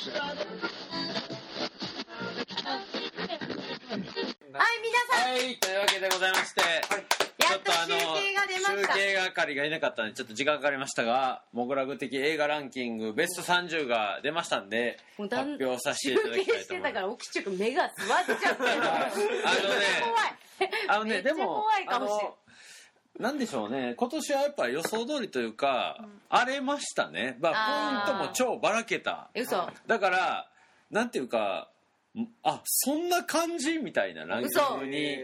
皆さん。はい、というわけでございまして、やっと集計が出ました集計係がいなかった。んでちょっと時間かかりました。がモグラグ的映画ランキングベスト30が出ました。んでもうだん発表させていた。だきた。いと思いまからおきちゅく目が座っちゃってるあのねあのめっちゃねでも怖いかもしれんあのなんでしょうね。今年はやっぱ予想通りというか、荒れましたね、まあ、ポイントも超ばらけた。嘘。だからなんていうかんあそんな感じみたいなランキングに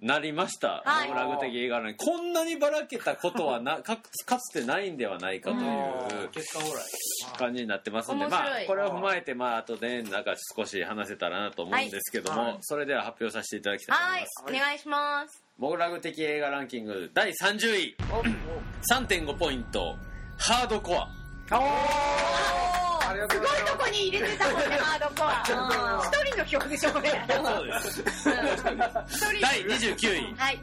なりました。ラグ的映画ランキングこんなにばらけたことはな かかつてないんではないかという結果オーライ感じになってますんで、まあ、これを踏まえて、まあ後でなんか少し話せたらなと思うんですけども、はい。それでは発表させていただきたいと思はいいます。お願いしますモグラグ的映画ランキング第30位。3.5ポイント。ハードコア。ありがとす。ごいとこに入れてたもんねハードコア。一人の曲でしょこれ。そうです。第29位。はい。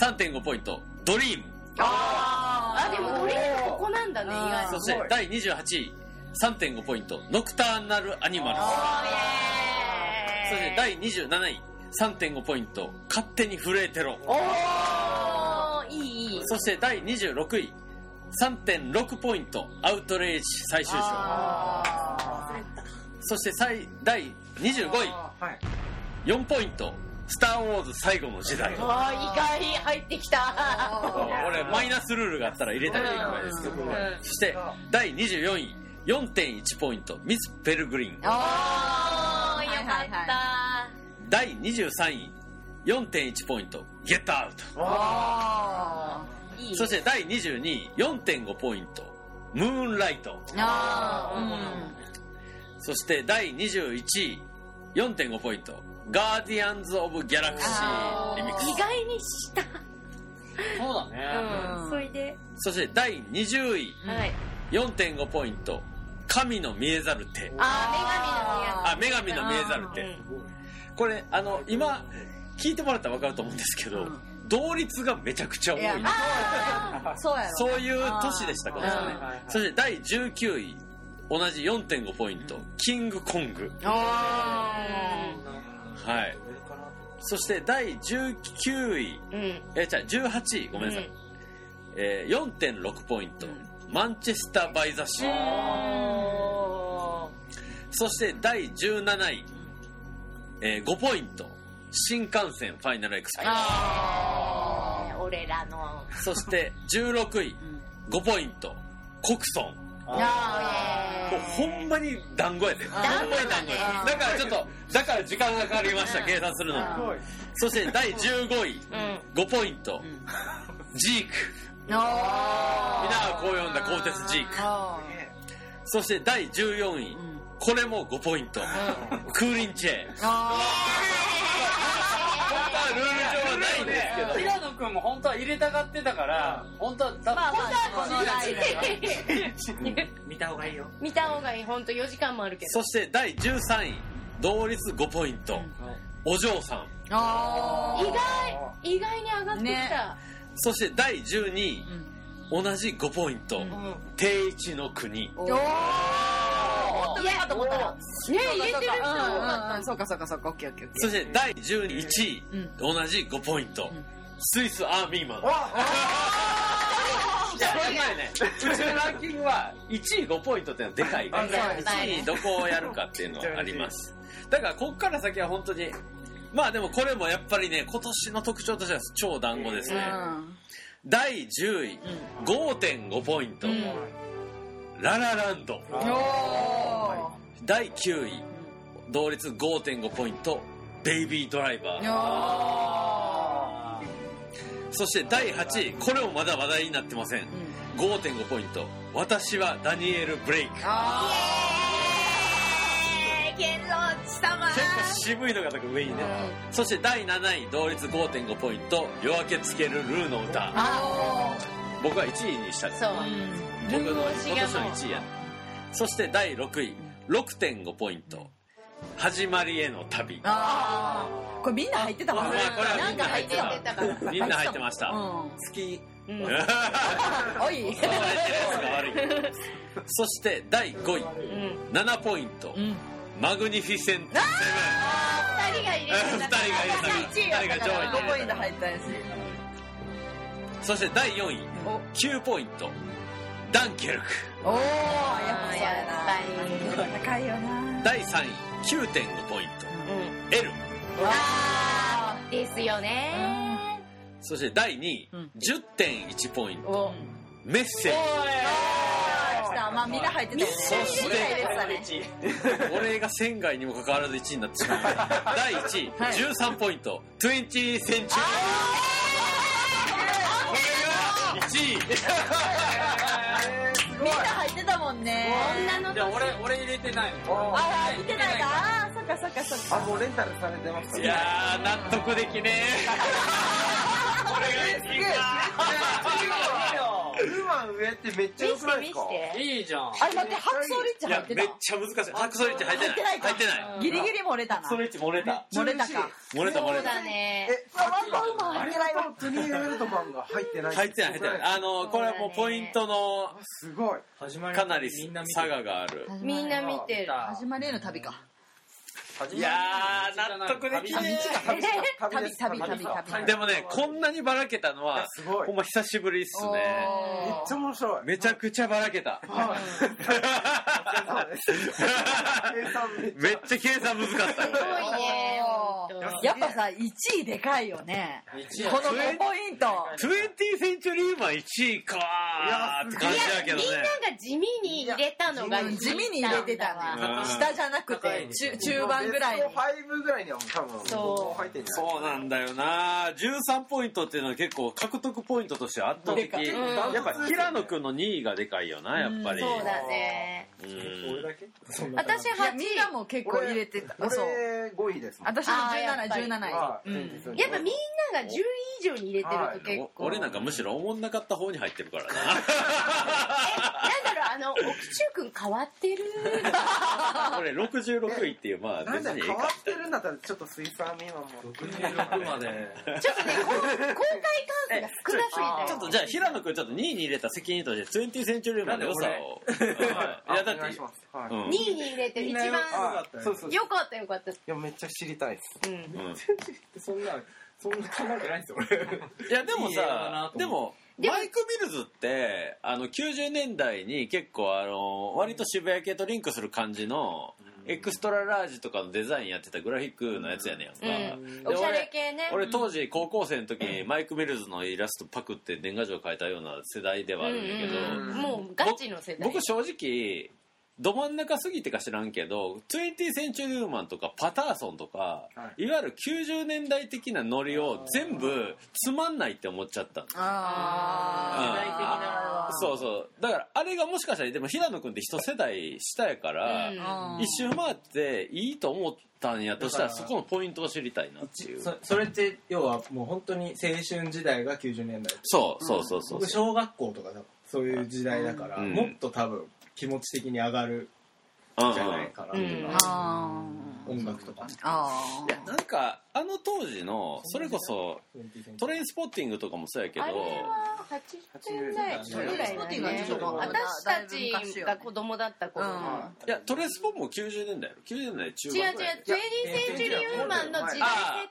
3.5ポイント。ドリーム。あー。あでもドリームここなんだね意外そとして第28位。3.5ポイント。ノクターナルアニマルそして第27位3.5ポイント。勝手に震えてろ。おーいいいい。そして第26位。3.6ポイント。アウトレイジ最終章。あそして最第25位。はい。4ポイント。スター・ウォーズ最後の時代。ーあー意外入ってきた。俺マイナスルールがあったら入れたらいいくらいですけどうん。そして第24位。4.1ポイント。ミス・ペルグリン。あーよかった第23位4.1ポイントゲットアウト。あー。いい。そして第22位4.5ポイントムーンライト。あー。うんそして第21位4.5ポイントガーディアンズ・オブ・ギャラクシーリミックス。意外にした。そうだね。うん。それで？そして第20位はい。4.5ポイント神の見えざる手。ああ女神の見えざる手これあの今聞いてもらったら分かると思うんですけど、同率がめちゃくちゃ多い。そうやろそういう年でしたからね。そして第19位同じ4.5ポイントキングコング。あはい。そして第19位ーうん。えじゃあ18位ごめんなさい、えー、4.6ポイント、マンチェスター・バイ・ザ・シー。おそして第17位、えー、5ポイント。新幹線ファイナルエクスプレス。俺らの。そして16位。5ポイント。コクソンあもうほんまに団子やで。ほんまに団子団子やだだからちょっとだから時間がかかりました計算するの。にすごい。そして第15位。ー5ポイント。ジーク。皆がこう呼んだコーテスジーク。あそして第14位これも5ポイント。クーリンチェ。ー。ンあ本当はルール上はないんですけど。平野君も本当は入れたがってたから本当は多分まあまあそのライン見た方がいいよ。見た方がいい。本当4時間もあるけど。そして第13位。同率5ポイント。お嬢さん。あ意外。意外に上がってきた。そして第12位。同じ5ポイント。定一の国。おおもっと上かと思ったら。ね入れてる人多かった。うんそうかそうかそうかオッケーオッケーそして第11位うん。同じ5ポイント。スイスアーミーマン。いやこれねうちのランキングは1位5ポイントっていうのはでかいからそうですね。1位どこをやるかっていうのはあります。だからこっから先は本当にまあでもこれもやっぱりね今年の特徴としては超団子ですね、ー第10位、5.5ポイント、ララランド。第9位。同率5.5ポイント。ベイビードライバー。そして第8位。これもまだ話題になってません、5.5ポイント。私はダニエル・ブレイク。結構渋いのが上にね、そして第7位。同率5.5ポイント。夜明けつけるルーの歌。僕は1位にしたそう僕の今年のがもう。1位やそして第6位6.5ポイント。始まりへの旅。あー。これみんな入ってたわまあこれはみんな入ってなんか入ってたから。たみんな入ってました。うん。月。うん。おい。そして第5位。うん。7ポイント。うん。マグニフィセント。セ二人が入れてブン2人が入れた1位やったから。2人が上位。5ポイント入ったそして第4位。お。9ポイントダンケルク。おおやっぱそうやな。高いよな。第3位9.5ポイント。うん。L あーですよね。そして第2位うん。10.1ポイント。お。メッセー来たまあみんな入ってたよね。そして俺が仙外にもかかわらず1位になってしまう第1位はい。13ポイント。20センチ。ュこれが1位みんな入ってたもんね。女のじゃあ俺俺入れてない。のああ入ってないか。あーそっかそっかそっか。あ、もうレンタルされてます。いやー納得できねえ。これが1位かウーマン上ってめっちゃ良くないですか？いいじゃん。あれ待って白草リッチいやめっ入ってた。ちゃ難しい。白ソリッチ入ってない。入ってないか。入ってない。ギリギリ漏れたな。ソリッチ漏れた。漏れたか。漏れた漏れた。そうだね。え、あワンパンウーマン入ってないわとトニー・エルドマンが入ってない。入ってない入ってない。あのこれはもうポイントのすごい。始まりかなりみんな見て差ががある。みんな見てる。始まりへの旅かいやー、納得できない。でもね、こんなにばらけたのは、ほんま久しぶりっすね。めっちゃ面白い。めちゃくちゃばらけた。めっちゃ計算難かった。やっぱさ、1位でかいよね。この5ポイント。20センチュリーマン1位かーって感じだけどね。みんなが地味に入れたのが地味に入れてたわ。下じゃなくて、中盤ぐらいベスト5ぐらいには多分そう。入ってんじゃない？そうなんだよな。13ポイントっていうのは結構獲得ポイントとして圧倒的、時、やっぱ平野君の2位がでかいよなやっぱり、そうだね。俺だけ？私8位だも結構入れてた。俺俺5位です私も1717 17位。やっぱみんなが10位以上に入れてると結構。俺なんかむしろおもんなかった方に入ってるからな。えなんでろうあの奥中君変わってる。俺66位っていうまあなんだ別にええ変わっかてるんだったらちょっと水産未満も。66まで。ちょっとね公開関数が少なすぎたよちょっとじゃあ平野君ちょっと2位に入れた責任として20センチュリーマンの良さを。はいいやだってお願いします。はい。うん。2位に入れてる一番よかったよかった。やめっちゃ知りたいです。うん。うん。そんなそんな考えてないんですよ俺。いやでもさでもマイク・ミルズってあの90年代に結構あの割と渋谷系とリンクする感じのエクストララージとかのデザインやってたグラフィックのやつやねんやん。か、うん。でおしゃれ系ね。俺当時高校生の時にマイク・ミルズのイラストパクって年賀状書いたような世代ではあるんやけど、うんうんもうガチの世代。僕正直ど真ん中すぎてか知らんけど20センチュリーウーマンとかパターソンとか、、はい。わゆる90年代的なノリを全部つまんないって思っちゃったの。あ時代的な。そうそう。だからあれがもしかしたらでも平野君って一世代下やから、うん。あ一周回っていいと思ったんやとしたらそこのポイントを知りたいなっていう。そそれって要はもう本当に青春時代が90年代。そうそうそうそう僕小学校とかだそういう時代だから、うん。もっと多分気持ち的に上がるうんじゃないかな、うん。あ音楽とか。あいやなんかあの当時のそれこそトレインスポッティングとかもそうやけど。あれは80年代ぐらいだね。ちょっと私たちが子供だった頃の。いやトレインスポも90年代。よ90年代中違う違う。トゥエディセンチュリーウーマンの時代設定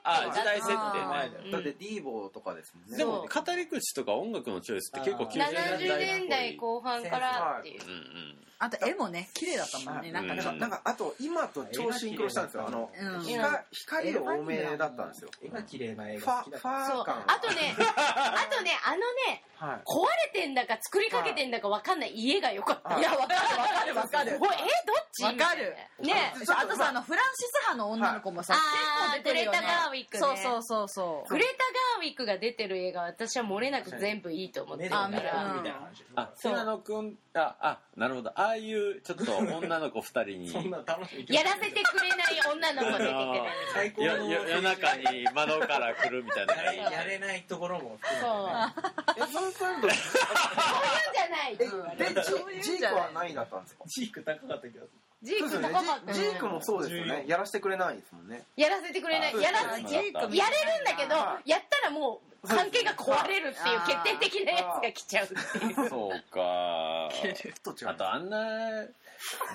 ああ時代設定あね。うん。だってディーボーとかですもんね。でも語り口とか音楽のチョイスって結構90年代っぽい。70年代後半から。っていううんうん。あと絵もね綺麗だったもんね。なんかなん。かなんかあと今と超シンクロしたんですよ。あのうん。光光が多めだったんですよ。絵が綺麗な映ファ画好きだファそう。ー感あとねあとねあのねはい。壊れてんだか作りかけてんだかわかんない。家が良かった。はいいやわかるわかるわかる。これ えどっち？わかる。ねあとさあ。のフランシス派の女の子もさあー結構出てるよね。グレタガーウィックね。そうそうそうそう。グレタ・ガーウィックが出てる映画私は漏れなく全部いいと思って目るかで見たらみたいな話あそう。平野君ああなるほど。ああいうちょっと女の子2人に。そんな楽しいやらせてくれない女の子出てくる。最高のよよ夜中に窓から来るみたいな。やれやれないところも含めてね。そう。えその今度そういうんじゃない。でジジークは何位だったんですか？チーク高かったけど。ジークそうですよね。高かったジジークもそうですよね。やらせてくれないですもんね。やらせてくれない。やらあやれるんだけどやったらもう関係が壊れるっていう決定的なやつが来ちゃうっていう。そうか。と違う。あとあんな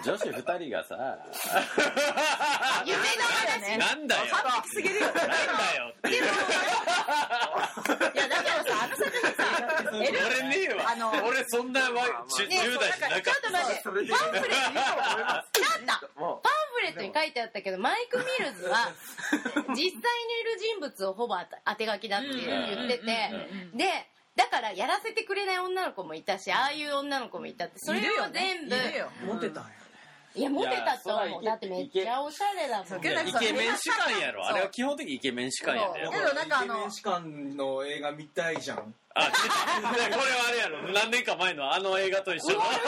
女子二人がさ。夢の話。なんだよ。すぎるよなんだよ。っていういやだからさあのさ 俺ねえわ。あの俺そんなわ10ね10代じゃなかっちょっと待ってパンフレットになんだ。もパンフレットに書いてあったけどマイク・ミルズは 実際にいる人物をほぼ当て書きだって言っててでだからやらせてくれない女の子もいたしああいう女の子もいたって。それを全部。モテたんやいやモテたと思う。だってめっちゃおしゃれだもん。たいやイケメン士官やろ。あれは基本的にイケメン士官やでそう。けどなんかあのイケメン士官の映画見たいじゃん。あ、これはあれやろ。何年か前のあの映画と一緒の。ウォールス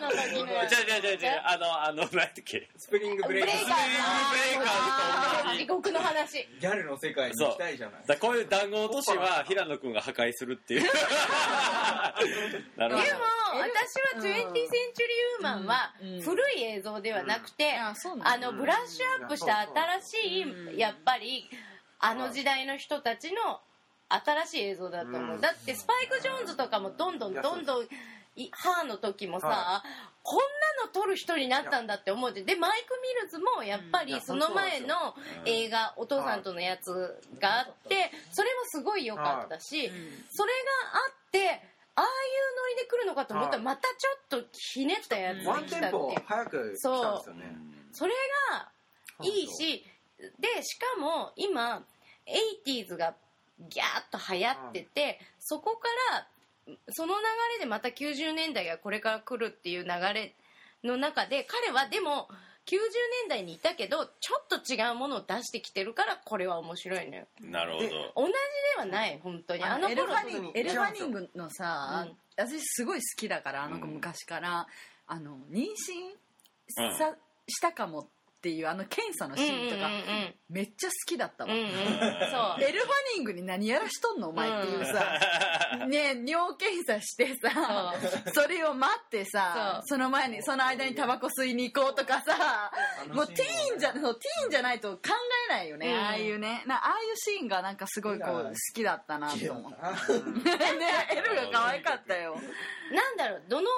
ターの時のやつ。違う違う違う違う。あの、あの、何やったっけ。スプリングブレイカー。ブレイカー。ブレイカーと同じ地獄の話。ギャルの世界に行きたいじゃない。だこういう談合都市は平野くんが破壊するっていう。なるほど。でも私は 20th Century Woman はうん。古い映像ではなくて、あのブラッシュアップした新しいやっぱりあの時代の人たちの新しい映像だと思う、うん。だってスパイク・ジョーンズとかもどんどんどんどんいハーの時もさ、はこんなの撮る人になったんだって思ってでマイク・ミルズもやっぱりその前の映画お父さんとのやつがあってそれもすごい良かったし、それがあってああいうノリで来るのかと思ったらはい。またちょっとひねったやつワンテンが来たっていう。ポ早く来たんですよね。それがいいしでしかも今 80s がギャーッと流行っててそこからその流れでまた90年代がこれから来るっていう流れの中で彼はでも90年代にいたけどちょっと違うものを出してきてるからこれは面白いのよ。なるほど。同じではない本当に。あのエルフ頃ァニング。エルファニングのさ、うん。私すごい好きだからあの子うん昔から、あの妊娠さ、したかもっていうあの検査のシーンとか、うんめっちゃ好きだったわ、うんうん。うんうんそう。エルファニングに何やらしとんのお前っていうさ、ね尿検査してさそれを待ってさそその前にその間にタバコ吸いに行こうとかさもうティーンじゃそうティーンじゃないと考えないよね、うん。ああいうね。なああいうシーンがなんかすごいこう好きだったなと思って ねエルが可愛かったよ。なんだろうどの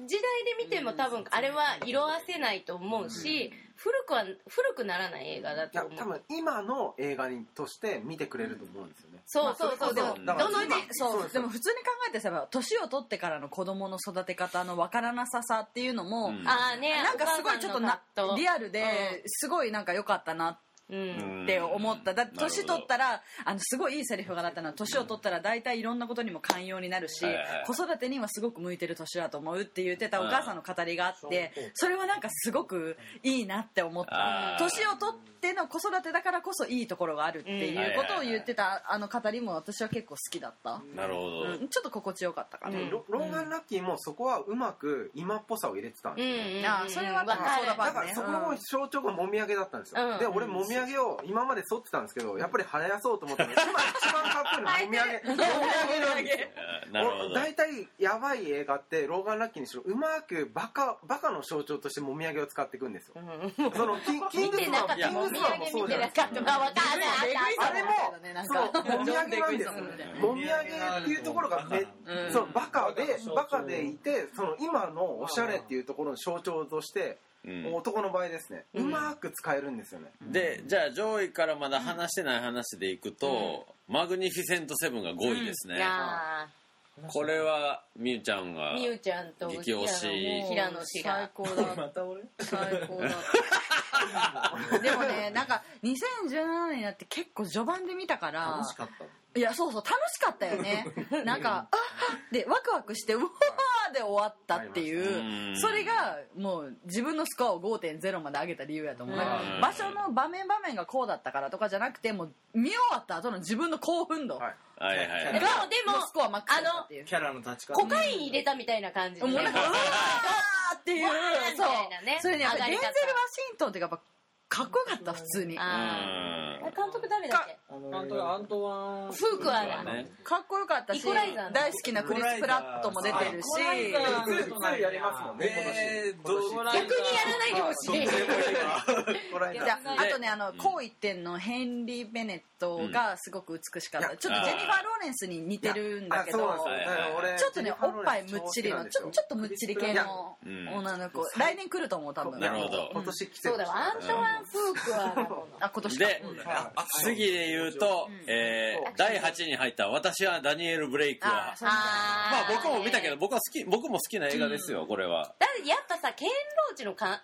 時代で見ても多分あれは色あせないと思うし、古くは古くならない映画だと思う。多分今の映画にとして見てくれると思うんですよね。そうそうそう、でもだからどの時そう。そうでも普通に考えてさ年を取ってからの子供の育て方のわからなささっていうのも、うんああねなんかすごいちょっとなリアルでうすごいなんか良かったなうんって思った。だ年取ったらあのすごいいいセリフがだったのは年を取ったら大体いろんなことにも寛容になるし子育てにはすごく向いてる年だと思うって言ってたお母さんの語りがあってそれはなんかすごくいいなって思った。年を取っての子育てだからこそいいところがあるっていうことを言ってたあの語りも私は結構好きだった、なるほど。うん、ちょっと心地よかったかな、うんロローガン・ラッキーもそこはうまく今っぽさを入れてたんうですよ、んうん。あそれはだだからそこの象徴がもみあげだったんですよ、うん。で俺もみあげを今まで剃ってたんですけどやっぱり生やそうと思ったので 今一番かっこいいのはもみあげもみあげなんですよあなるほど。大体やばい映画ってローガン・ラッキーにしろうまくバカバカの象徴としてもみあげを使っていくんですよ。うん。そのキンキン見グスマンキングスマンもそうじゃないてなかあれもそう。かもみあげなんですよ。もみあげっていうところがそうバカでバカでいてその今のおしゃれっていうところの象徴としてうん男の場合ですね。うまく使えるんですよね。で、じゃあ上位からまだ話してない話でいくと、マグニフィセントセブンが5位ですね。いやこれは、みゆちゃんがー。みゆちゃんと激推し。平野氏最が高だまた俺。最高だ でもねなんか2017年になって結構序盤で見たから楽しかった。いやそうそう楽しかったよね。なんか あっでワクワクしてうわーで終わったっていううん。それがもう自分のスコアを5.0まで上げた理由やと思う。場所の場面場面がこうだったからとかじゃなくてもう見終わった後の自分の興奮度。がはい。はいはいはい。でもでもスコアマックスだったっていう。キャラの立ち方。コカイン入れたみたいな感じで。ねもうなんかうわーっていう。そう。それねデンゼル・ワシントンっていうかやっぱかっこよかった普通に。かあうん。ー監督誰だっけ？監督アントワン。フークアだね。っこよかったしイコライザーの。大好きなクリス・プラットも出てるし。イコライザー。普通やりますもんねえーどう？今逆にやらないでほしい。じゃああとねあのこう一点のヘンリー・ベネットがすごく美しかった、うんちょっとジェニファー・ローレンスに似てるんだけどちょっとねおっぱいむっちりのちょちょっとむっちり系のうん女の子。来年来ると思う多分。なるほど。今年来てそうだわアントワン・あ今年か。で次で言うと、えー第8位に入った「私はダニエル・ブレイクはあ」そうあーまあ僕も見たけど僕は好き僕も好きな映画ですよこれは。だってやっぱさケンローチのか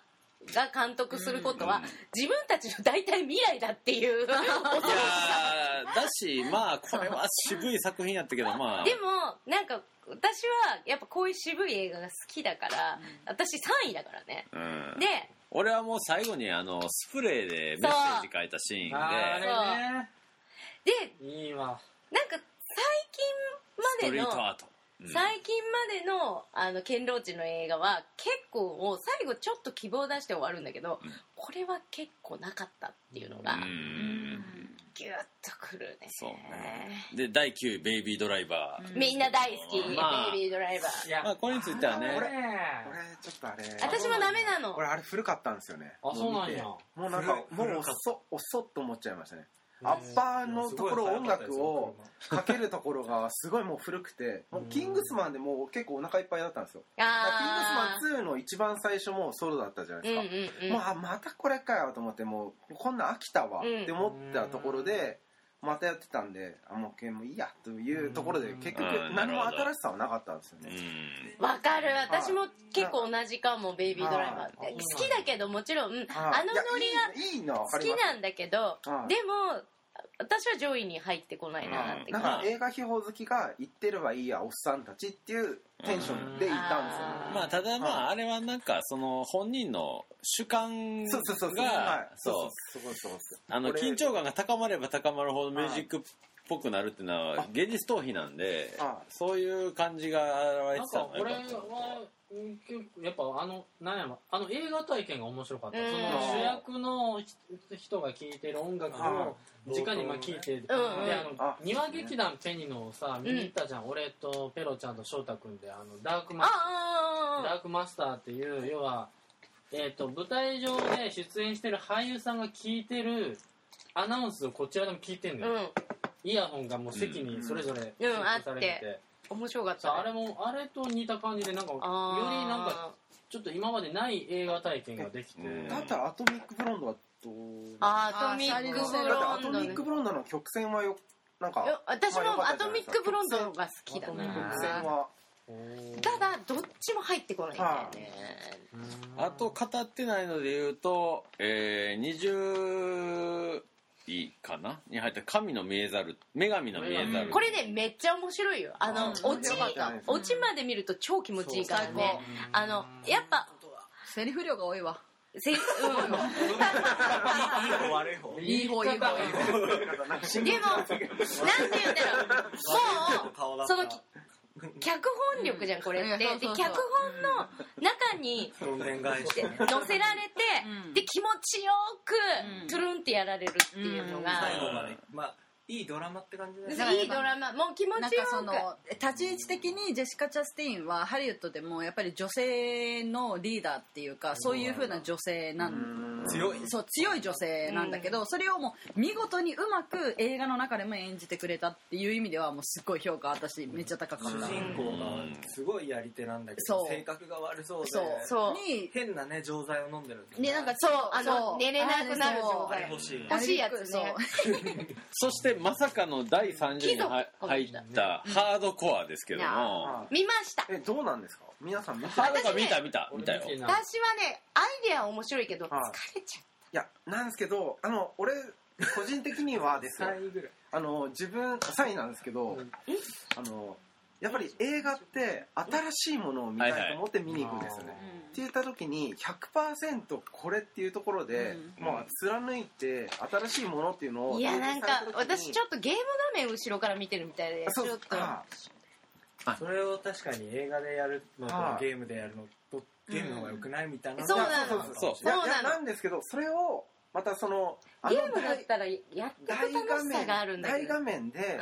が監督することは、自分たちの大体未来だっていう。いやーだしまあこれは渋い作品やったけどまあ。でもなんか私はやっぱこういう渋い映画が好きだから、私3位だからね。うん。で俺はもう最後にあのスプレーでメッセージ書いたシーンあでれでね。いいわなんか最近までのリートアート、うん。最近までのあのケンローチの映画は結構もう最後ちょっと希望を出して終わるんだけど、うん。これは結構なかったっていうのがうんギュッとくるね。そうね。で第9位「ベイビードライバー」みんな大好き、まあベイビードライバー。いやまあこれについてはね。俺俺ちょっとあれ。私もダメなの。俺あれ古かったんですよね。あそうなんや。もうなんかもう遅遅っと思っちゃいましたねアッパーのところ音楽をかけるところがすごいもう古くてもうキングスマンでもう結構お腹いっぱいだったんですよ。キングあスマン2の一番最初もソロだったじゃないですか、うんうんもうあまたこれかよと思ってもうこんなん飽きたわって思ったところでまたやってたんであもうもういいやというところで結局うん何も新しさはなかったんですようねん。わかる。私も結構同じかもベイビードライバー好きだけどもちろんうんあはいのノリが好きなんだけどはい。でも私は上位に入ってこないなってなん感か映画秘宝好きが言ってればいいやおっさんたちっていうテンションでいたんですよ。ねまあただまああれはなんかその本人の主観そうそうそうそう。がはい。そう。そうそうそうそうあの緊張感が高まれば高まるほどミュージックっぽくなるっていうのはあ現実逃避なんであそういう感じが現れてたなんか俺のが良かったはうん結構やっぱあのなんやろあの映画体験が面白かった、うん。その主役の人が聴いてる音楽を直にまあ聴いて、でうんうん。あのあ。庭劇団ペニのさ見に行ったじゃん、俺とペロちゃんと翔太君であのダークマスダあークマスターっていう要は、えー、と舞台上で出演してる俳優さんが聞いてるアナウンスをこちらでも聞いてんあうん。のよ、イヤホンがもう席にそれぞれうん設置されてて、面白かったね。あれもあれと似た感じでなんかよりなんかちょっと今までない映画体験ができて、うんだったらアトミックブロンドはどうアトミックブロンドね。ミックブロンドの曲線はよなんか私もアトミックブロンドが好きだな。曲線は。ただどっちも入ってこないんだよね。あと語ってないので言うと、えー、20位かな？に入った神の見えざる女神の見えざる。これねめっちゃ面白いよ。あのうんオチよかったねオチまで見ると超気持ちいいからね。あのやっぱセリフ量が多いわ。せ、うん、悪い方。いい方いい方。いい方。でもなんて言うんだろうもうその脚本力じゃんこれって。で脚本の中にどんでん返し載せられて、うんで気持ちよく、うん。トゥルンってやられるっていうのが、最後まで。まあいいドラマって感じですだからいいドラマ。もう気持ちよく。かその立ち位置的にジェシカ・チャスティーンはハリウッドでもやっぱり女性のリーダーっていうかそういう風な女性なん強いそう強い女性なんだけど、それをもう見事にうまく映画の中でも演じてくれたっていう意味ではもうすっごい評価私めっちゃ高かった。主人公がすごいやり手なんだけど性格が悪そうでそう。そう。に変なね錠剤を飲んでるんですよねなんかそうあそう。の寝れなくなる状あれ態欲しい欲しいやつね。そしてまさかの第30位には入ったハードコアですけども。見ました。えどうなんですか？皆さん見てハードコア見た見た。見たよ。私はねアイデアは面白いけど疲はい。れちゃういやなんですけどあの俺個人的にはですよ。3位ぐらい。あの自分3位なんですけど、うん。あのやっぱり映画って新しいものを見たいと思って見に行くんですよね、って言った時に100%これっていうところで、うん。まあ、貫いて新しいものっていうのをいやなんか私ちょっっとゲーム画面後ろから見てるみたいでちょっとあそれを確かに映画でやるのとはい。ゲームでやるのとゲームの方が良くないみたいなそうなの。そうそうなんですけどそれをまたそのあのゲームだったらやって大く楽しさ画面があるんだけど。大画面で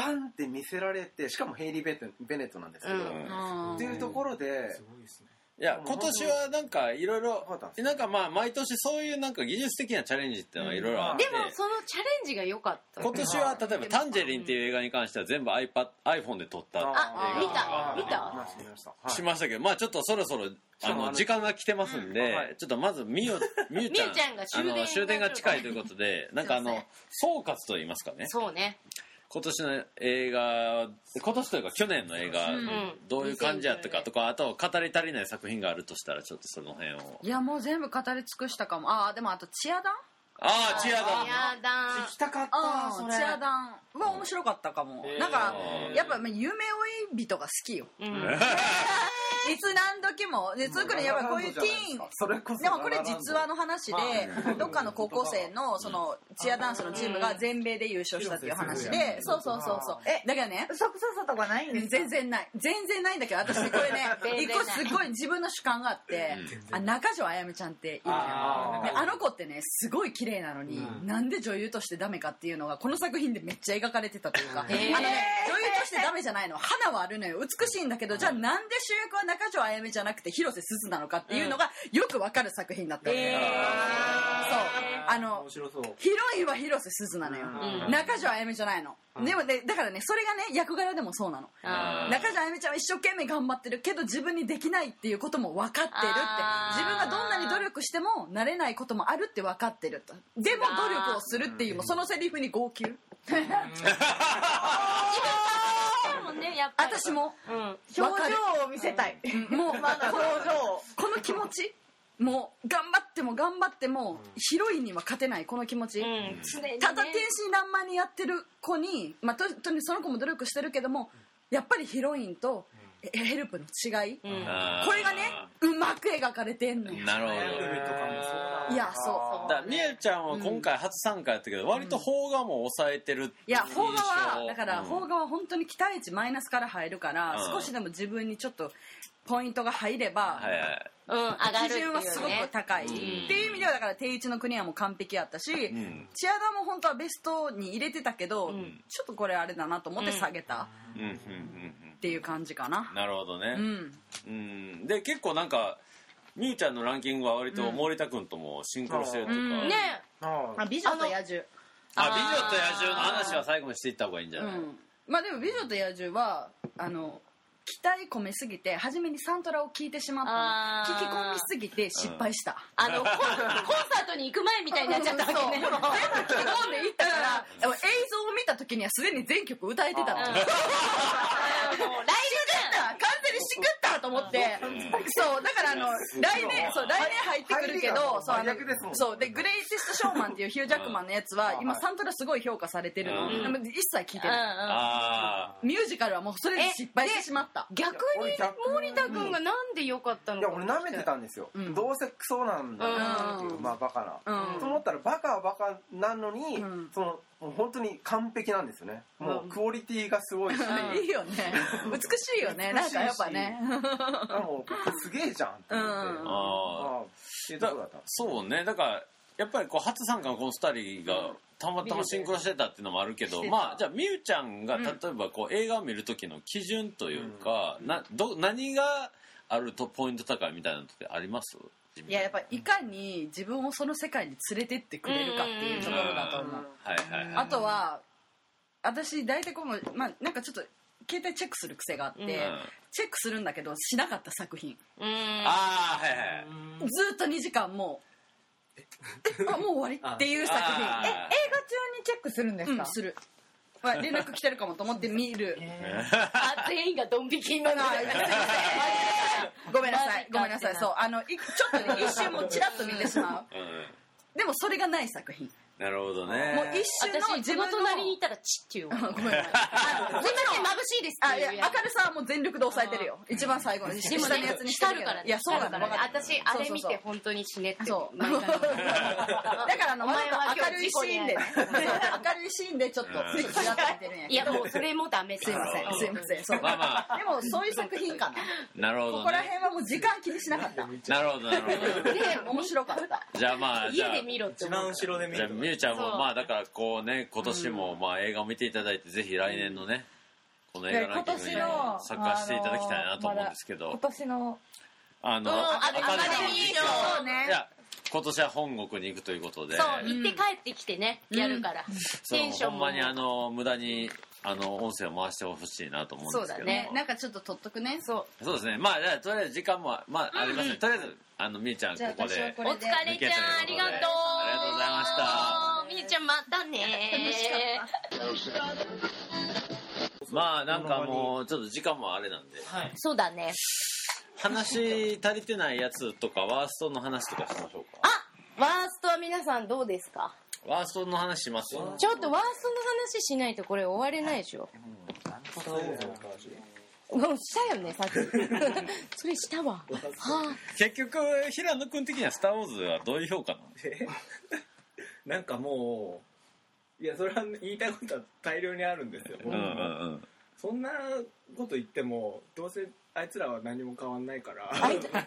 バンって見せられてしかもヘイリー・ベネベネットなんですけど、うん。うんっていうところですごいですね。いや今年はなんかいろいろなんかまあ毎年そういうなんか技術的なチャレンジっていうのがいろいろあって、でもそのチャレンジが良かった。今年は例えば「タンジェリン」っていう映画に関しては全部 iPad iPhone で撮った。あ見た？あ見た？しました。けどまあちょっとそろそろあのの時間が来てますんで、ちょっとまずみゆみゆちゃんちゃんが終電あの終電が近いということでなんかあの総括といいますかね。そうね今年の映画今年というか去年の映画、ん。どういう感じやったかとかあと語り足りない作品があるとしたらちょっとその辺を。いやもう全部語り尽くしたかも。ああでもあとチアダンああチアだやだ行きたかったあそれ。あチアダン。は面白かったかも、なんかうんやっぱまあ夢追い人が好きよ。うん。いつ何時も。で特にやっぱこういうティーン。それこそでもこれ実話の話でどっかの高校生のそのチアダンスのチームが全米で優勝したっていう話で。そうそうそうそう。えだからね。嘘くささとかないんですか？全然ない。全然ないんだけど私ねこれね 一個すごい自分の主観があってあ中条あやめちゃんっているじゃんあの子ってねすごい綺麗なのに、なんで女優としてダメかっていうのがこの作品でめっちゃ描かれてたというか、あのね女優としてダメじゃないの。花はあるのよ。美しいんだけどじゃあなんで主役は中条あやめじゃなくて広瀬すずなのかっていうのがよくわかる作品だったのよ、そう。あの面白そう。ヒロインは広瀬すずなのよ、うん。中条あやめじゃないの、でもねだからねそれがね役柄でもそうなの。中条あやめちゃんは一生懸命頑張ってるけど自分にできないっていうことも分かってるって。自分がどんなに努力してもなれないこともあるって分かってるとでも努力をするっていうもうそのセリフに号泣。もんねやっぱり。私も。うん。表情を見せたい。もうまだ表情この気持ち。もう頑張っても頑張ってもヒロインには勝てないこの気持ち、うん。ただ天真爛漫にやってる子に、まあ、ととにその子も努力してるけどもやっぱりヒロインとえヘルプの違い、これがねうまく描かれてんのよ。なるほど海とかもそうだいやそう。だからみやちゃんは今回初参加やったけど、割と邦画も抑えてるいや邦画はだからうん。邦画は本当に期待値マイナスから入るから、うん。少しでも自分にちょっとポイントが入れば、はいはいうん上がる基準はすごく高い、っていう意味ではだから定位置の国はもう完璧やったし、ん。チアダも本当はベストに入れてたけど、ん。ちょっとこれあれだなと思って下げた。うん。うんうんっていう感じかな。うんなるほどね。うん。うん。で結構なんかみゆちゃんのランキングは割と森田君ともシンクロしてるというか、うん。ね。ああ美女と野獣。あ美女と野獣の話は最後にしていった方がいいんじゃない、うん、まあでも「美女と野獣は」あの期待込めすぎて初めにサントラを聴いてしまったの。聞き込みすぎて失敗した、あのコンコンサートに行く前みたいになっちゃったわけね。全部聞き込んでいったから。映像を見た時にはすでに全曲歌えてたの。も思って。そうだからあの来年そう来年入ってくるけどそうあの真逆ですもん。そうでグレイティストショーマンっていうヒュージャックマンのやつは今はいサントラすごい評価されてるの。一切聞いてない。ミュージカルはもうそれで失敗してしまった。逆に森田君がなんで良かったのか。いや俺舐めてたんですよ、うん。どうせクソなんだなっていう、うん。まあバカな、うん。と思ったらバカはバカなのに、うん。そのもう本当に完璧なんですよね。もうクオリティがすごいし、いいよね。美しいよね。なんかやっぱね。あもうすげえじゃんって思って、うん。ああ。あっていうとこだった。そうね。だからやっぱりこう初参加のこの2人がたまたまシンクロしてたっていうのもあるけどまあじゃあみゆちゃんがうん。例えばこう映画を見る時の基準というか、など何があるとポイント高いみたいなのってあります？いややっぱいかに自分をその世界に連れてってくれるかっていうところだと思う。はいはいはい。あとは私大体こうまあなんかちょっと携帯チェックする癖があって、うん。チェックするんだけどしなかった作品。うん。ああはいはい。ずっと2時間もうえ？あもう終わり？っていう作品。あー。映画中にチェックするんですか、うんする、まあ、連絡来てるかもと思って見る。あ全員がドン引きになってごめんなさい。ごめんなさい。そう。あのいちょっとね一瞬もチラッと見てしまう。うん。でもそれがない作品なるほどね。もう一瞬の私地自分の元なりにいたらチッって言うわ。ごめんごめん。すいません眩しいですあいやっていう明るさはもう全力で抑えてるよ。一番最後にでもね下のやつにしてるから。ね。いやそうなの。光るから。ね私あれ見て本当に死ねってそう。だからあのお前は明るいシーンでね。今日事故に明るいシーンでちょっとついちらっと見てるんや いやもうそれもダメ。すいません。すいません。そう。まあまあ。でもそういう作品かな。なるほどここらね辺はもう時間気にしなかった。なるほどなるほど。で面白かった。じゃあまあじゃあ。家で見ろって一思う番後ろで見じゃあるみゆちゃんもまあだからこうね今年もまあ映画を見ていただいてぜひ来年のねこの映画ランキングに今年の参加していただきたいなと思うんですけど。今年のあのうんアカデミー賞そうねいや今年は本国に行くということで。そう行って帰ってきてねやるから。そうテンションも。ほんまにあの無駄にあの音声を回してほしいなと思うんですけど。そうだね。なんかちょっと取っとくね。そう。そうですね。まあじゃあとりあえず時間もまあありますねとりあえずあのみゆちゃんここでお疲れちゃんありがとう。ありがとうございました。みゆちゃんまた。ねまあなんかもうちょっと時間もあれなんで。はい。そうだね。話足りてないやつとかワーストの話とかしましょうかあワーストは皆さんどうですかワーストの話しますよ。ちょっとワーストの話しないとこれ終われないでしょ。うんしたよねさっき。それしたわ。はあ。結局平野君的には「スター・ウォーズ」はどういう評価なの？なんかもういやそれは言いたいことは大量にあるんですよ、うんうんうん。そんなこと言ってもどうせあいつらは何も変わんないから。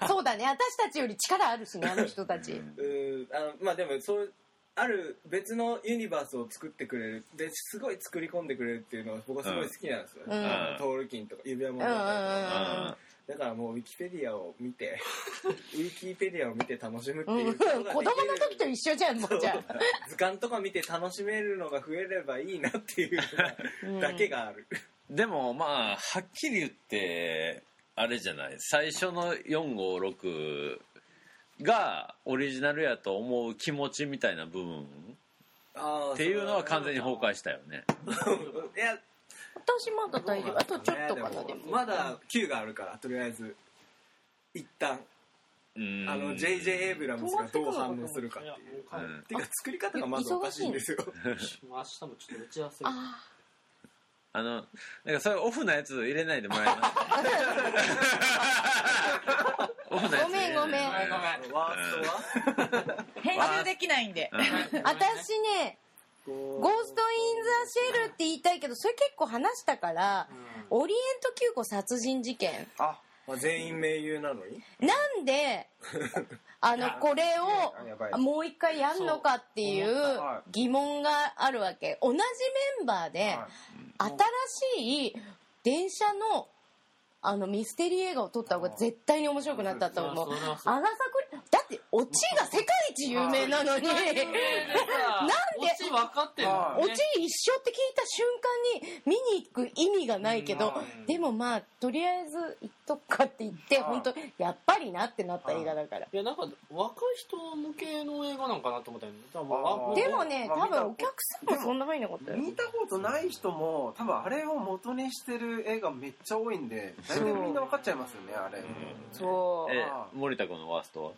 そうだね私たちより力あるしねあの人たちうーんあのまあでもそうある別のユニバースを作ってくれるですごい作り込んでくれるっていうのは僕はすごい好きなんですよ、うん。トールキンとか指輪物語うんうんうんうん。だからもうウィキペディアを見て ウィキペディアを見て楽しむってうんいうことができる。子供の時と一緒じゃんもうじゃあ。図鑑とか見て楽しめるのが増えればいいなっていうだけがある、でもまあはっきり言ってあれじゃない。最初の456がオリジナルやと思う気持ちみたいな部分。っていうのは完全に崩壊したよね。いや私まだ大丈夫。あとちょっとかなねでも。まだ9があるからとりあえず。一旦。うん。あの JJ エイブラムスがどう反応するかっていう。うんていうか。作り方がまずおかしいんですよ。明日もちょっと打ち合わせ。ああのなんかそういうオフなやつ入れないでもらえます？ごめんごめんごめん。ごめんワーストは編集できないんで。うん。私ね「ゴースト・イン・ザ・シェル」って言いたいけどそれ結構話したからオリエント急行殺人事件。あまあ全員名優なのに？なんで あのこれをもう一回やんのかっていうはい。疑問があるわけ。同じメンバーでは新しい電車のあのミステリー映画を撮った方が絶対に面白くなったと思うってオチが世界一有名なのに。なんでオチ分かってるの？オチ一緒って聞いた瞬間に見に行く意味がないけどうん。でもまあとりあえず行っとくかって言ってはい本当やっぱりなってなった映画だから。いやなんか若い人向けの映画なんかなと思ったよね。多分でもねまあ多分お客さんもそんな入んなかったよ見たことない人も多分あれを元にしてる映画めっちゃ多いんで大体みんな分かっちゃいますよねあれ。そう。え森田君のワーストは？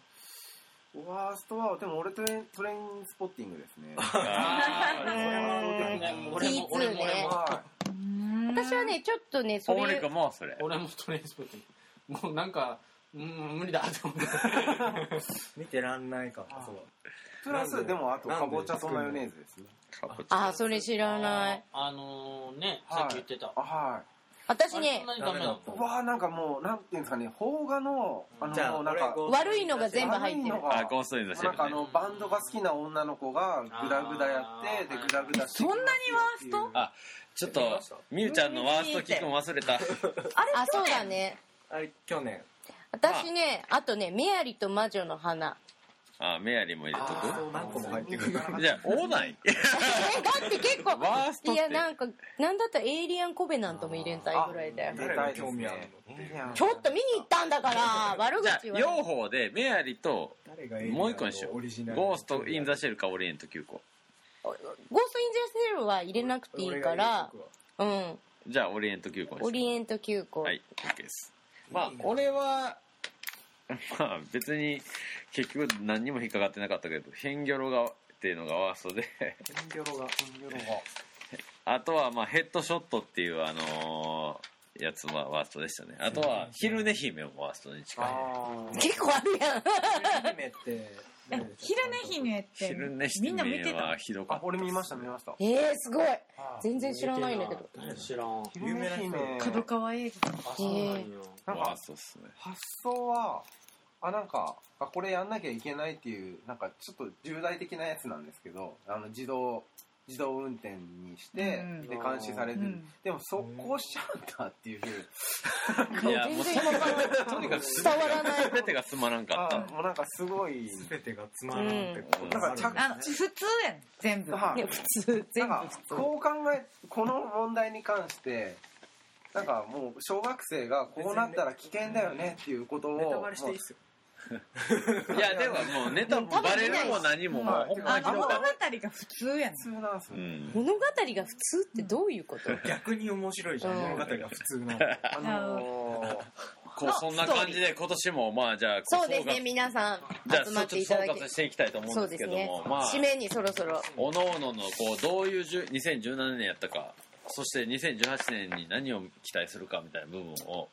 ワーストはでも俺トレイントレインスポッティングですね。ね。俺も俺も俺もは私はねちょっとねそれ君もそれ。俺もトレインスポッティング。もうなんかうん無理だと思って。見てらんないか。そう。いプラスで？もあとかぼちゃとマヨネーズですね。あそれ知らない。あのねはいさっき言ってた。あはい私ねわーなんかもうなんていうんですかね邦画のあのなんか俺悪いのが全部入ってる。悪いのがあゴーストインザシェルね。なんかあのバンドが好きな女の子がグダグダやってでグダグダしてそんなにワースト？あちょっとみゆちゃんのワースト聞くの忘れた。あそうだね。あれ去年。私ねあとね「メアリと魔女の花あメアリーも入れとく？何個も入ってくるじゃあ多ない」えだって結構ワーストいやなんかなんだったらエイリアンコベナントも入れんたいぐらいだよ。出たいですねちょっと見に行ったんだから悪じゃあ口は両方でメアリと誰がエイリアンもう一個にしよう。ゴースト・イン・ザ・シェルかオリエント9個ゴースト・イン・ザ・セルは入れなくていいからうんじゃあオリエント9個にしよオリエント急行、うはい OK です。まあ俺は まあ別に結局何にも引っかかってなかったけどヘンギョロがっていうのがワーストで。ンギョロが、ンギョロが。あとはまあヘッドショットっていうあのーやつはワーストでしたね。あとは昼寝姫もワーストに近い。あ結構あるやん。姫って昼寝姫って昼寝みんな見てた？ひどかあっ、た。俺見ました、見ました。えー、すごい。全然知らないんだけど。誰知らん昼寝姫。角川映画あそうなんや。なんかワーストっすね。発想は、あ、なんか、あ、これやんなきゃいけないっていう、なんかちょっと重大的なやつなんですけど、あの、自動、自動運転にして、うん。で、監視されてる。うん。でも、速攻しちゃうんだっていう。いやもう全然わかんないとにかく伝わらない。全てがつまらんかったあ、もうなんかすごい、ょ全てがつまらん。ってことなんか着あの普通やん全部。はい普通全部。こう考えこの問題に関してなんかもう小学生がこうなったら危険だよねっていうことをネタバレしていやでももうネタもバレるも何ももうほんまあの物語が普通やん。普通なん物語が普通ってどういうこと？逆に面白いじゃん。うん。物語が普通なのあのこうそんな感じで今年もまあじゃあそうですね皆さんじゃあ集まっていただき総括していきたいと思そううんですけども、まあ締めにそろそろ。おのおののこうどういうじゅ2017年やったかそして2018年に何を期待するかみたいな部分を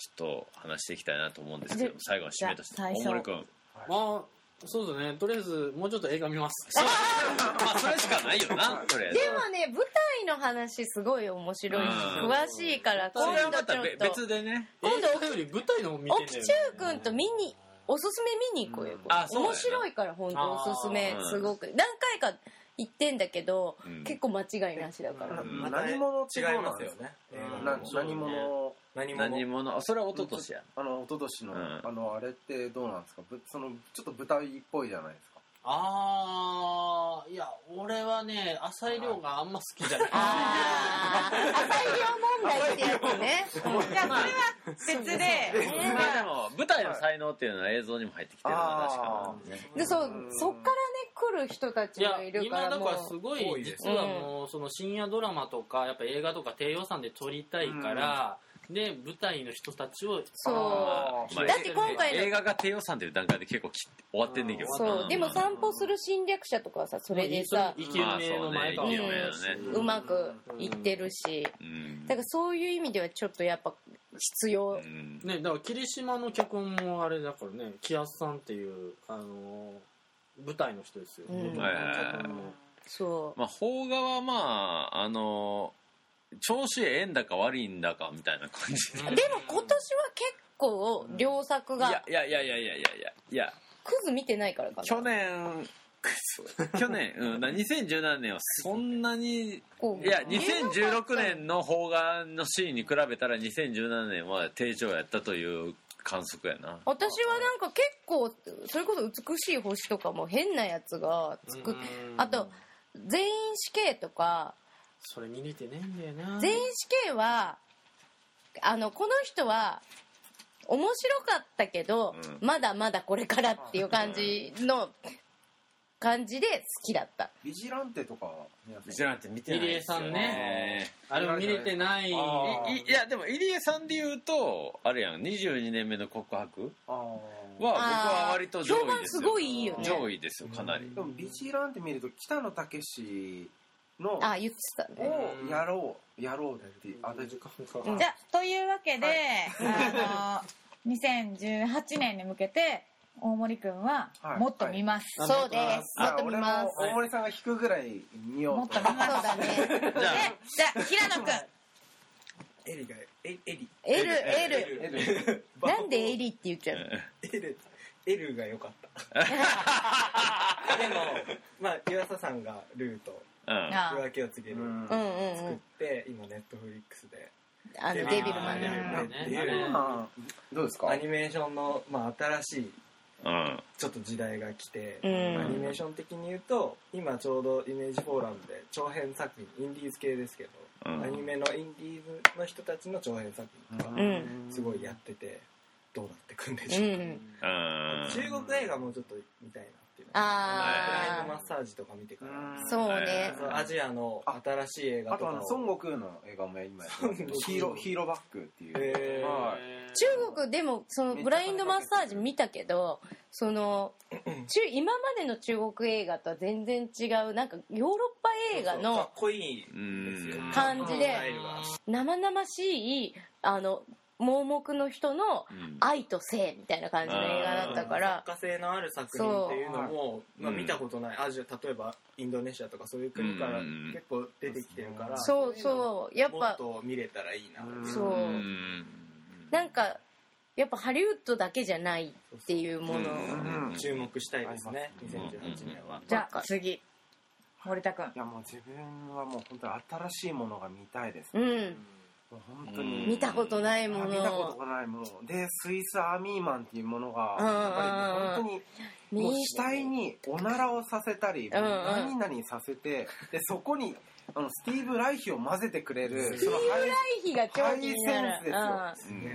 ちょっと話していきたいなと思うんですけどで最後の締めとして大森君まあそうですね。とりあえずもうちょっと映画見ます。まあそれしかないよなとりあえず。でもね舞台の話すごい面白い。詳しいからそれは今度ちょっと。別でね。今度舞台の方見てんだよ奥中君と見におすすめ見に行こうよ、あそうだよね。面白いから本当おすすめ。すごく。何回か行ってんだけど、うん。結構間違いなしだから、何者違いどうなん。ですますよね。何者？何者？何者？それは一昨年や。あの一昨年の、うん。あのあれってどうなんですか？ぶそのちょっと舞台っぽいじゃないですかあーいや俺はね浅井亮があんま好きじゃない。ああ浅井亮問題ってやつね、いやそれは別で。まあでも舞台の才能っていうのは映像にも入ってきてるのは確かなんでねでそうそっからね来る人たちいやがいるか今だらもうからすごい多いです実はもうその深夜ドラマとかやっぱ映画とか低予算で撮りたいから、で舞台の人たちをそう。だって今回の映画が低予算という段階で結構き終わってんねんけど。そう。でも散歩する侵略者とかはさそれでさ生きる名の前川まあそうね。生きる名のね。うまくいってるし。うん。だからそういう意味ではちょっとやっぱ必要。うん。ねだから霧島の脚本もあれだからね木安さんっていうあのー舞台の人ですよ、うん。そまあ邦画はまああの調子ええんだか悪いんだかみたいな感じで。も今年は結構良作いが。やいやいやいやいやいやいや。いやクズ見てないからかな。去年去年、うん、だ2017年はそんなにいや2016年の邦画のシーンに比べたら2017年は低調やったという観測やな。私はなんか結構それこそ美しい星とかも変なやつが作っうん。あと全員死刑とかそれ見れてねえんだよな。全員死刑はあのこの人は面白かったけど、うまだまだこれからっていう感じの感じで好きだった。ビジランテとか皆さんじゃなくて見てない入江さんね。あれも見れてない。あーい。いいやでも入江さんで言うとあれやん。22年目の告白？あは僕は割と上位ですよ。評判すごいいいよね。上位ですよかなり。ーでもビジランテ見ると北野武のあ言ってたね。をやろうやろうってあ大丈夫か。じゃあというわけで、あの2018年に向けて大森くんははい。もっと見ます、そうです。もっと見ます。大森さんが引くぐらい見ようと。もっと見ます。そうだねじゃあ。でじゃあ平野くん。エリがエエリ。L L えで なんでエリって言っちゃうの？エルエルが良かった。でもまあ岩佐さんがルーとうんあ夜明けを告げる。作っんて今ネットフリックスで。あのデビルマンね。どうですか？アニメーションのまあ新しいうん。ちょっと時代が来て、うん。アニメーション的に言うと今ちょうどイメージフォーラムで長編作品インディーズ系ですけど、うん。アニメのインディーズの人たちの長編作品とかうん。すごいやっててどうなってくんでうしょう、ん。うん。中国映画もちょっと見たいなあブラインドマッサーー。ジとか見てからそうねアジアの新しい映画あとあのと孫悟空の映画も今やってます。ヒーローヒーローバックっていう。中国でもそのブラインドマッサージ見たけどその中今までの中国映画とは全然違うなんかヨーロッパ映画かっのこい感じで生々しいあの盲目の人のうん。愛と性みたいな感じの映画だったから。作家性のある作品っていうのも、うまあ、見たことない。アジア例えばインドネシアとかそういう国からうん。結構出てきてるから、そうそう。やっもっぱと見れたらいいな、う。んそう。うん。なんかやっぱハリウッドだけじゃないっていうもの。うん。注目したいですねうん2018年は、じゃあ次。森田君。いやもう自分はもう本当に新しいものが見たいです、うん本当に。うん見たことないもの見たことがないもの。でスイスアーミーマンっていうものがやっぱり本当にもう見死体におならをさせたり、何々させてでそこにあのスティーブ・ライヒを混ぜてくれるスティーブ・ライヒが超気になるセンスで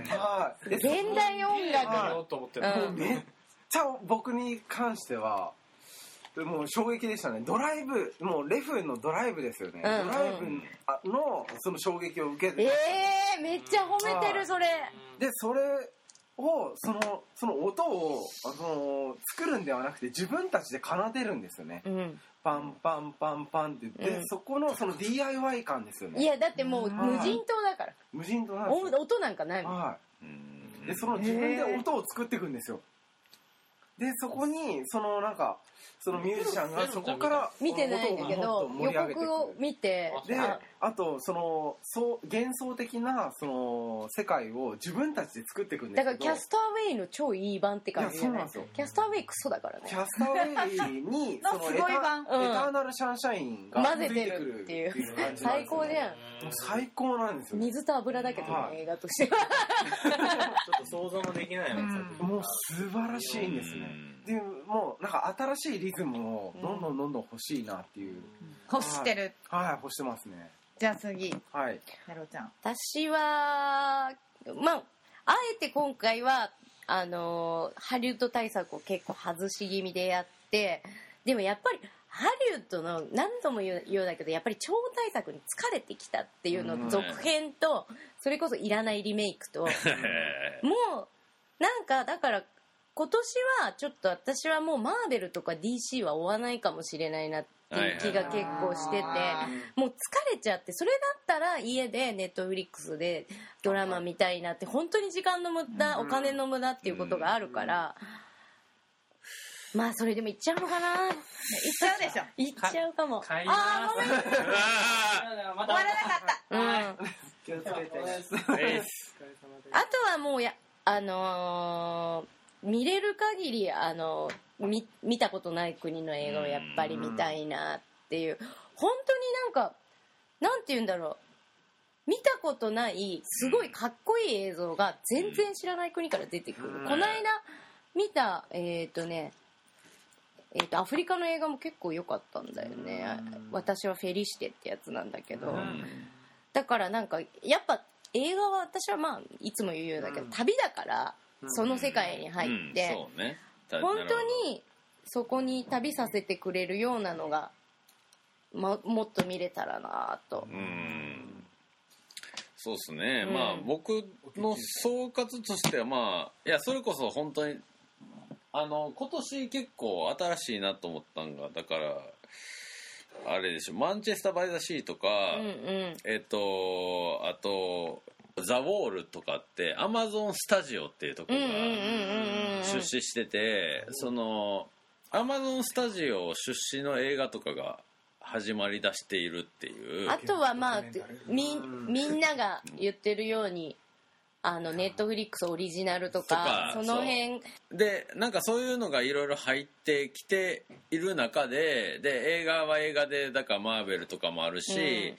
すよ。はい。でうん現代音はい。楽やろうと思ってめっちゃ僕に関してはもう衝撃でしたね。ドライブもうレフのドライブですよね、うんうん。ドライブのその衝撃を受けて、ええめっちゃ褒めてるそれ。でそれをそのその音をあその作るんではなくて自分たちで奏でるんですよね。うん。パンパンパンパンって。で、うん。そこのその DIY 感ですよね。いやだってもう無人島だから。無人島なんおですよ。音なんかないもん。はうんい。でその自分で音を作っていくんですよ。でそこにそのなんかそのミュージシャンがそこから見てないんだけ音ど予告を見てでああとそのそう幻想的なその世界を自分たちで作っていくんですけど。だからキャスターウェイの超いい版って感じじゃない？ですよ。キャスターウェイクソだからね。キャスターウェイにそのエタごい版エターナルシャンシャインが混ぜてるっていう最高じゃん。最高なんですよ。水と油だけどねはい映画として。はちょっと想像もできないようもう素晴らしいんですね。でもうなんか新しいリズムをどんどんどんどん欲しいなっていう。欲してる。はい。欲してますね。じゃあ次。はい。なろちゃん。私はまああえて今回はあのハリウッド対策を結構外し気味でやってでもやっぱりハリウッドの何度も言うようだけどやっぱり超大作に疲れてきたっていうのうん。の続編とそれこそいらないリメイクと もうなんかだから今年はちょっと私はもうマーベルとか DC は追わないかもしれないなっていう気が結構しててもう疲れちゃってそれだったら家でネットフリックスでドラマ見たいなって本当に時間の無駄お金の無駄っていうことがあるからまあそれでも行っちゃうのかな？行っちゃうでしょ。行っちゃうかも。あーごめんま終わらなかった。うん。気をつけて。あとはもうやあのー見れる限りあの見見たことない国の映画をやっぱり見たいなっていう。本当になんかなんて言うんだろう。見たことないすごいかっこいい映像が全然知らない国から出てくる、うん。この間見たえっ、とねえー、とアフリカの映画も結構良かったんだよね、私はフェリシテってやつなんだけど、だからなんかやっぱ映画は私はまあいつも言うようだけど、うん。旅だからその世界に入って、そうね。本当にそこに旅させてくれるようなのが、ま、もっと見れたらなと。うん。そうですね、うん。まあ僕の総括としてはまあいやそれこそ本当にあの今年結構新しいなと思ったんがだからあれでしょ。マンチェスター・バイ・ザ・シーとか、うんうん。えっとあとザ・ウォールとかってアマゾンスタジオっていうところがうんうんうんうんうん出資しててそのアマゾンスタジオ出資の映画とかが始まりだしているっていう。あとはまあみみんなが言ってるようにあのネットフリックスオリジナルとかとかその辺。でなんかそういうのがいろいろ入ってきている中でで映画は映画でだからマーベルとかもあるし、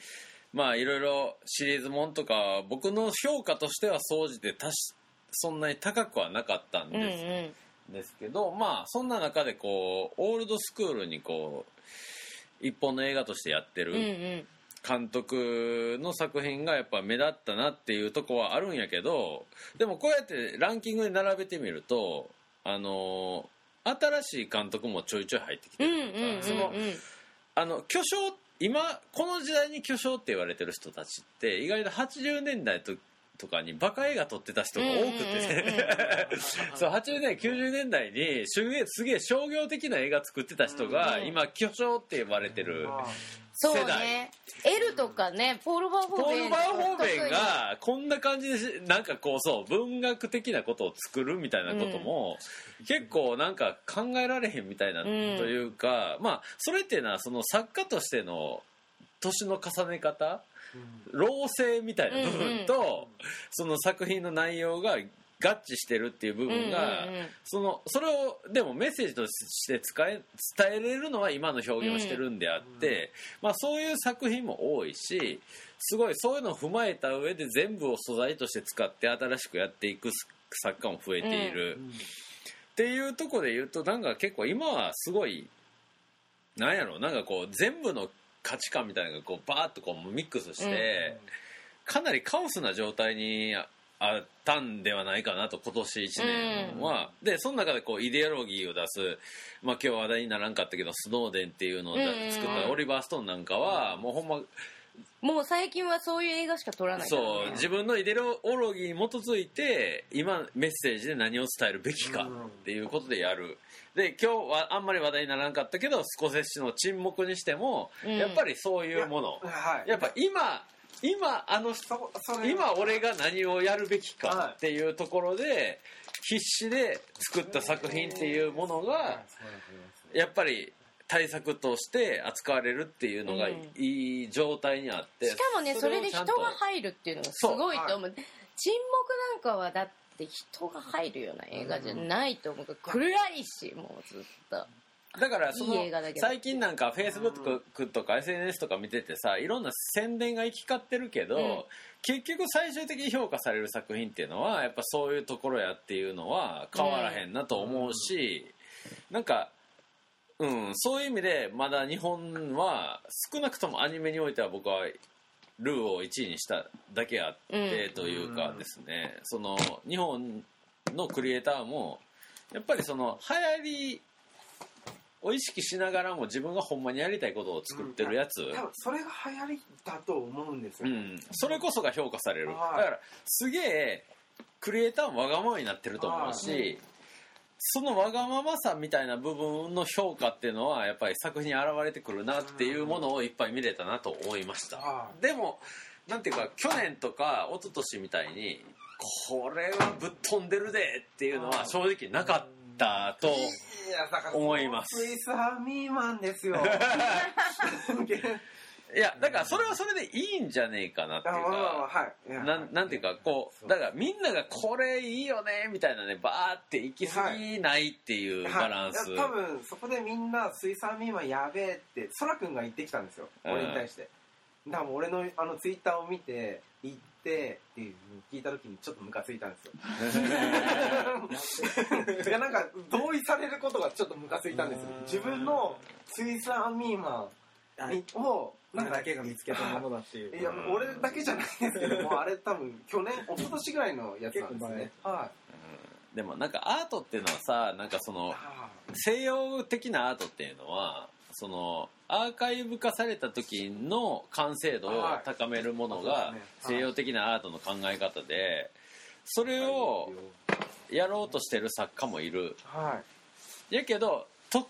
まあいろいろシリーズもんとか僕の評価としては総じてたしそんなに高くはなかったんです,、んですけどまあそんな中でこうオールドスクールにこう一本の映画としてやってる、うんうん。監督の作品がやっぱ目立ったなっていうとこはあるんやけどでもこうやってランキングで並べてみるとあの新しい監督もちょいちょい入ってきてうんるうんうんうん。そのあの巨匠今この時代に巨匠って言われてる人たちって意外と80年代ととかにバカ映画撮ってた人が多くて。そう80年代90年代にすげえすげえ商業的な映画作ってた人がうん今巨匠って呼ばれてるそうね。L とかねポール・バーホーベンポール・バーホーベンがこんな感じでしなんかこうそう文学的なことを作るみたいなことも、結構なんか考えられへんみたいなというか、まあそれっていうのはその作家としての年の重ね方老成みたいな部分と、その作品の内容が合致してるっていう部分が、うんうんうん。そのそれをでもメッセージとして使え伝えれるのは今の表現をしてるんであって、まあ、そういう作品も多いしすごいそういうのを踏まえた上で全部を素材として使って新しくやっていく作家も増えている、っていうところで言うとなんか結構今はすごいなんやろなんかこう全部の価値観みたいなのがこうバーッとこうミックスして、かなりカオスな状態にああったんではないかなと今年1年は、でその中でこうイデオロギーを出す、まあ、今日話題にならんかったけどスノーデンっていうのを作ったオリバー・ストーンなんかはもうほんまもう最近はそういう映画しか撮らないから。ねそう自分のイデオロギーに基づいて今メッセージで何を伝えるべきかっていうことでやる。で今日はあんまり話題にならなかったけどスコセッシの沈黙にしても、うん。やっぱりそういうもの。はい。やっぱ今今あのそそれ今俺が何をやるべきかっていうところで必死で作った作品っていうものがやっぱり対策として扱われるっていうのがうん。いい状態にあってしかもねそれで人が入るっていうのがすごいと思う。沈黙なんかはだって人が入るような映画じゃないと思う。から暗いしもうずっとだからその最近なんかフェイスブックとか SNS とか見ててさいろんな宣伝が行き交ってるけど、うん。結局最終的に評価される作品っていうのはやっぱそういうところやっていうのは変わらへんなと思うし、なんか、うん、そういう意味でまだ日本は少なくともアニメにおいては僕はルーを1位にしただけあってというかですね、その日本のクリエイターもやっぱりその流行りを意識しながらも自分がほんまにやりたいことを作ってるやつ、多分それが流行りだと思うんですよ、うん、それこそが評価される。だはい。からすげえクリエイターもわがままになってると思うしそのわがままさみたいな部分の評価っていうのはやっぱり作品に現れてくるなっていうものをいっぱい見れたなと思いました。はでもなんていうか去年とか一昨年みたいにこれはぶっ飛んでるでっていうのは正直なかったといやだから思いますスイスハミーマンですよ。いやだからそれはそれでいいんじゃねえかなっていうかなんなんていうかこうだからみんながこれいいよねみたいなねバーって行き過ぎないっていうバランス、多分そこでみんなスイスハミーマンやべえってそらくんが言ってきたんですよ。うん俺に対して。だから俺のあのツイッターを見て言ってっていう聞いた時にちょっとムカついたんですよ。いやなんか同意されることがちょっとムカついたんですよ。自分のスイスハミーマンにを俺だけが見つけたものだっていう。い。や俺だけじゃないんですけどもあれ多分去年一昨年ぐらいのやつなんですね。はい。でもなんかアートっていうのはさなんかそのあ西洋的なアートっていうのはそのアーカイブ化された時の完成度を高めるものがはい。西洋的なアートの考え方でそれをやろうとしてる作家もいる。ーはい。やけどと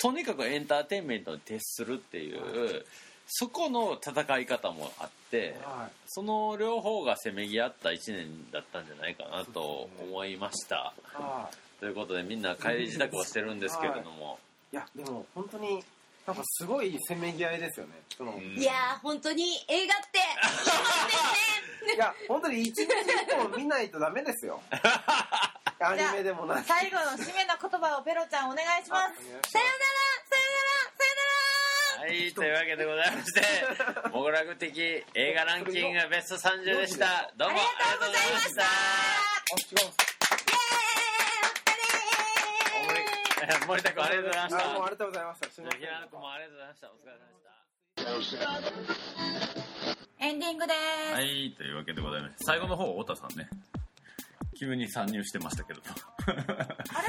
とにかくエンターテインメントに徹するっていうそこの戦い方もあってはい。その両方がせめぎ合った1年だったんじゃないかなと思いました。はい。ということでみんな帰り自宅をしてるんですけれども、いやでも本当になんかすごいせめぎ合いですよね。その、うん。いやー本当に映画って。いや本当に一日一本見ないとダメですよ。アニメでもない。最後の締めの言葉をペロちゃんお願いします。さよならさよならさよなら。はい、というわけでございまして、モグラグ的映画ランキングベスト30でした。どうもありがとうございました。あ違う森 森田君ありがとうございました。あもうありがとうございましたすみません平野君もありがとうございました。お疲れ様でした。エンディングです、はい、というわけでございまして、最後の方、太田さんね。急に参入してましたけど。あ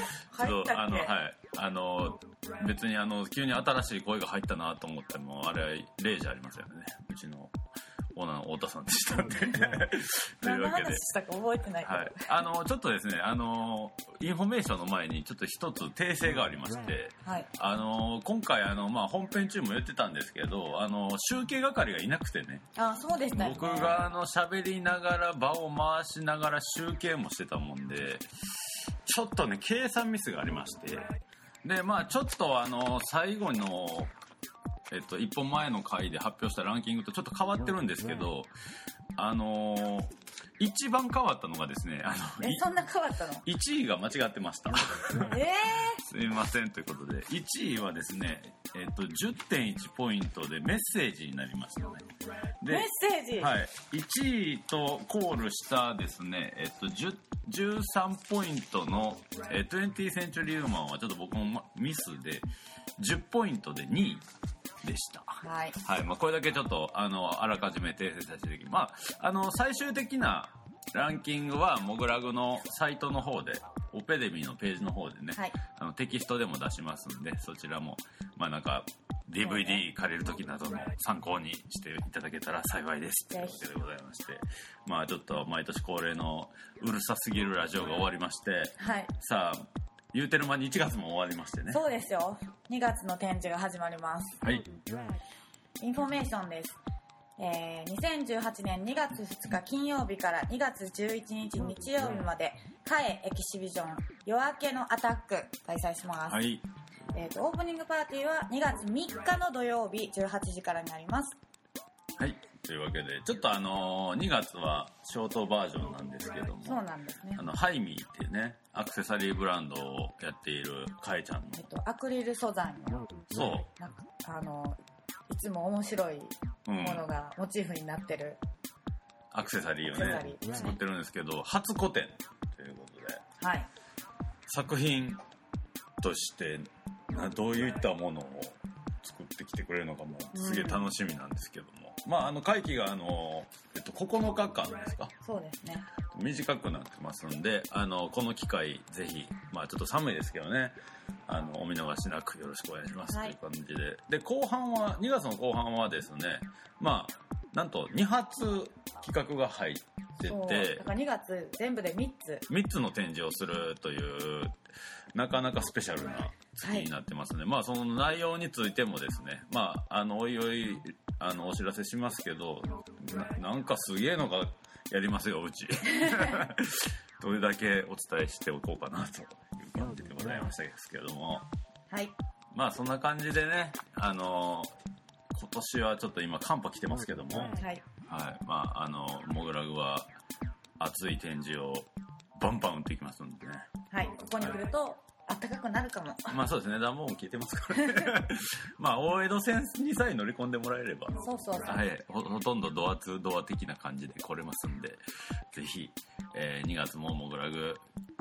れ？入 そうあの、ったっけ？はい。あの、別にあの、急に新しい声が入ったなと思っても、あれは霊じゃありませんよね。うちのオーナーの太田さんでしたんで。というわけで。話。したか覚えてないはい。あの、ちょっとですね、あの、インフォメーションの前にちょっと一つ訂正がありまして、はい。あの、今回あの、まあ、本編中も言ってたんですけど、あの、集計係がいなくてね、あそうでしたよね。僕があの喋りながら場を回しながら集計もしてたもんでちょっとね計算ミスがありまして。でまあちょっとあの最後のえっと1本前の回で発表したランキングとちょっと変わってるんですけどあの一番変わったのがですねあのいえそんな変わったの？1位が間違ってました。えすいませんということで1位はですね、えっと10.1ポイントでメッセージになりましたね。ー、でメッセージ、はい、1位とコールしたですね、えっと、10 13ポイントの、えー、20センチュリーウーマンはちょっと僕もまミスで10ポイントで2位でした。はい。はい、まあ、これだけちょっと、あの、あらかじめ訂正させていただきまあ、あの、最終的なランキングは、モグラグのサイトの方で、オペデミーのページの方でね、はい。あのテキストでも出しますんで、そちらも、まあなんか、DVD 借りる時などの参考にしていただけたら幸いです。というわけでございまして、まあちょっと毎年恒例のうるさすぎるラジオが終わりまして、はい。さあ、言うてる間に1月も終わりましてね。そうですよ2月の展示が始まりますはい。インフォメーションです。えー2018年2月2日金曜日から2月11日日曜日まで、カエエキシビジョン夜明けのアタック開催します。はい。えーと、オープニングパーティーは2月3日の土曜日18時からになります。はい。というわけで、ちょっとあのー2月はショートバージョンなんですけども、そうなんですねあ。の、ハイミーっていうね、アクセサリーブランドをやっているカエちゃんのえっ、と、アクリル素材の、そう、なんか、あの、いつも面白いうんものがモチーフになってる。アクセサリーをアクセサねリー作ってるんですけど初個展ということではい。作品としてなどういったものを作ってきてくれるのかもすげえ楽しみなんですけども、まああの会期があの、えっと、9日間ですか？そうですね。短くなってますんであのこの機会ぜひまあちょっと寒いですけどねあのお見逃しなくよろしくお願いします、はいという感じでで後半は2月の後半はですねまあなんと2発企画が入って。てだから2月全部で3つ。3つの展示をするというなかなかスペシャルな月になってますね、まあその内容についてもですねまああのおいおいあのお知らせしますけどななんかすげえのがやりますようち どれだけお伝えしておこうかなという感じでございましたですけどもはい。まあそんな感じでねあの今年はちょっと今寒波来てますけども、はい。はい、まああのモグラグは熱い展示をバンバン打っていきますんでねはい。ここに来ると、暖かくなるかも。まあそうですね。暖房も効いてますからね。まあ大江戸線にさえ乗り込んでもらえれば。そうそうそう。はい。ほほとんどドア2ドア的な感じで来れますんでぜひ、えー2月もモグラグ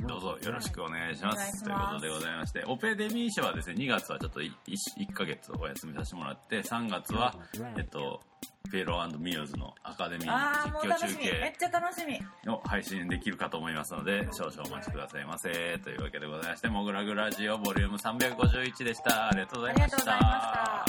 どうぞよろしくお願いします。お願いします。ということでございましてオペデミー社はですね2月はちょっと 1, 1ヶ月お休みさせてもらって3月はえっとペロミューズのアカデミー実況中楽しみ。め継っちゃ楽しみ。を配信できるかと思いますので少々お待ちくださいませというわけでございましてモグラグラジオボリューム351でしたありがとうございました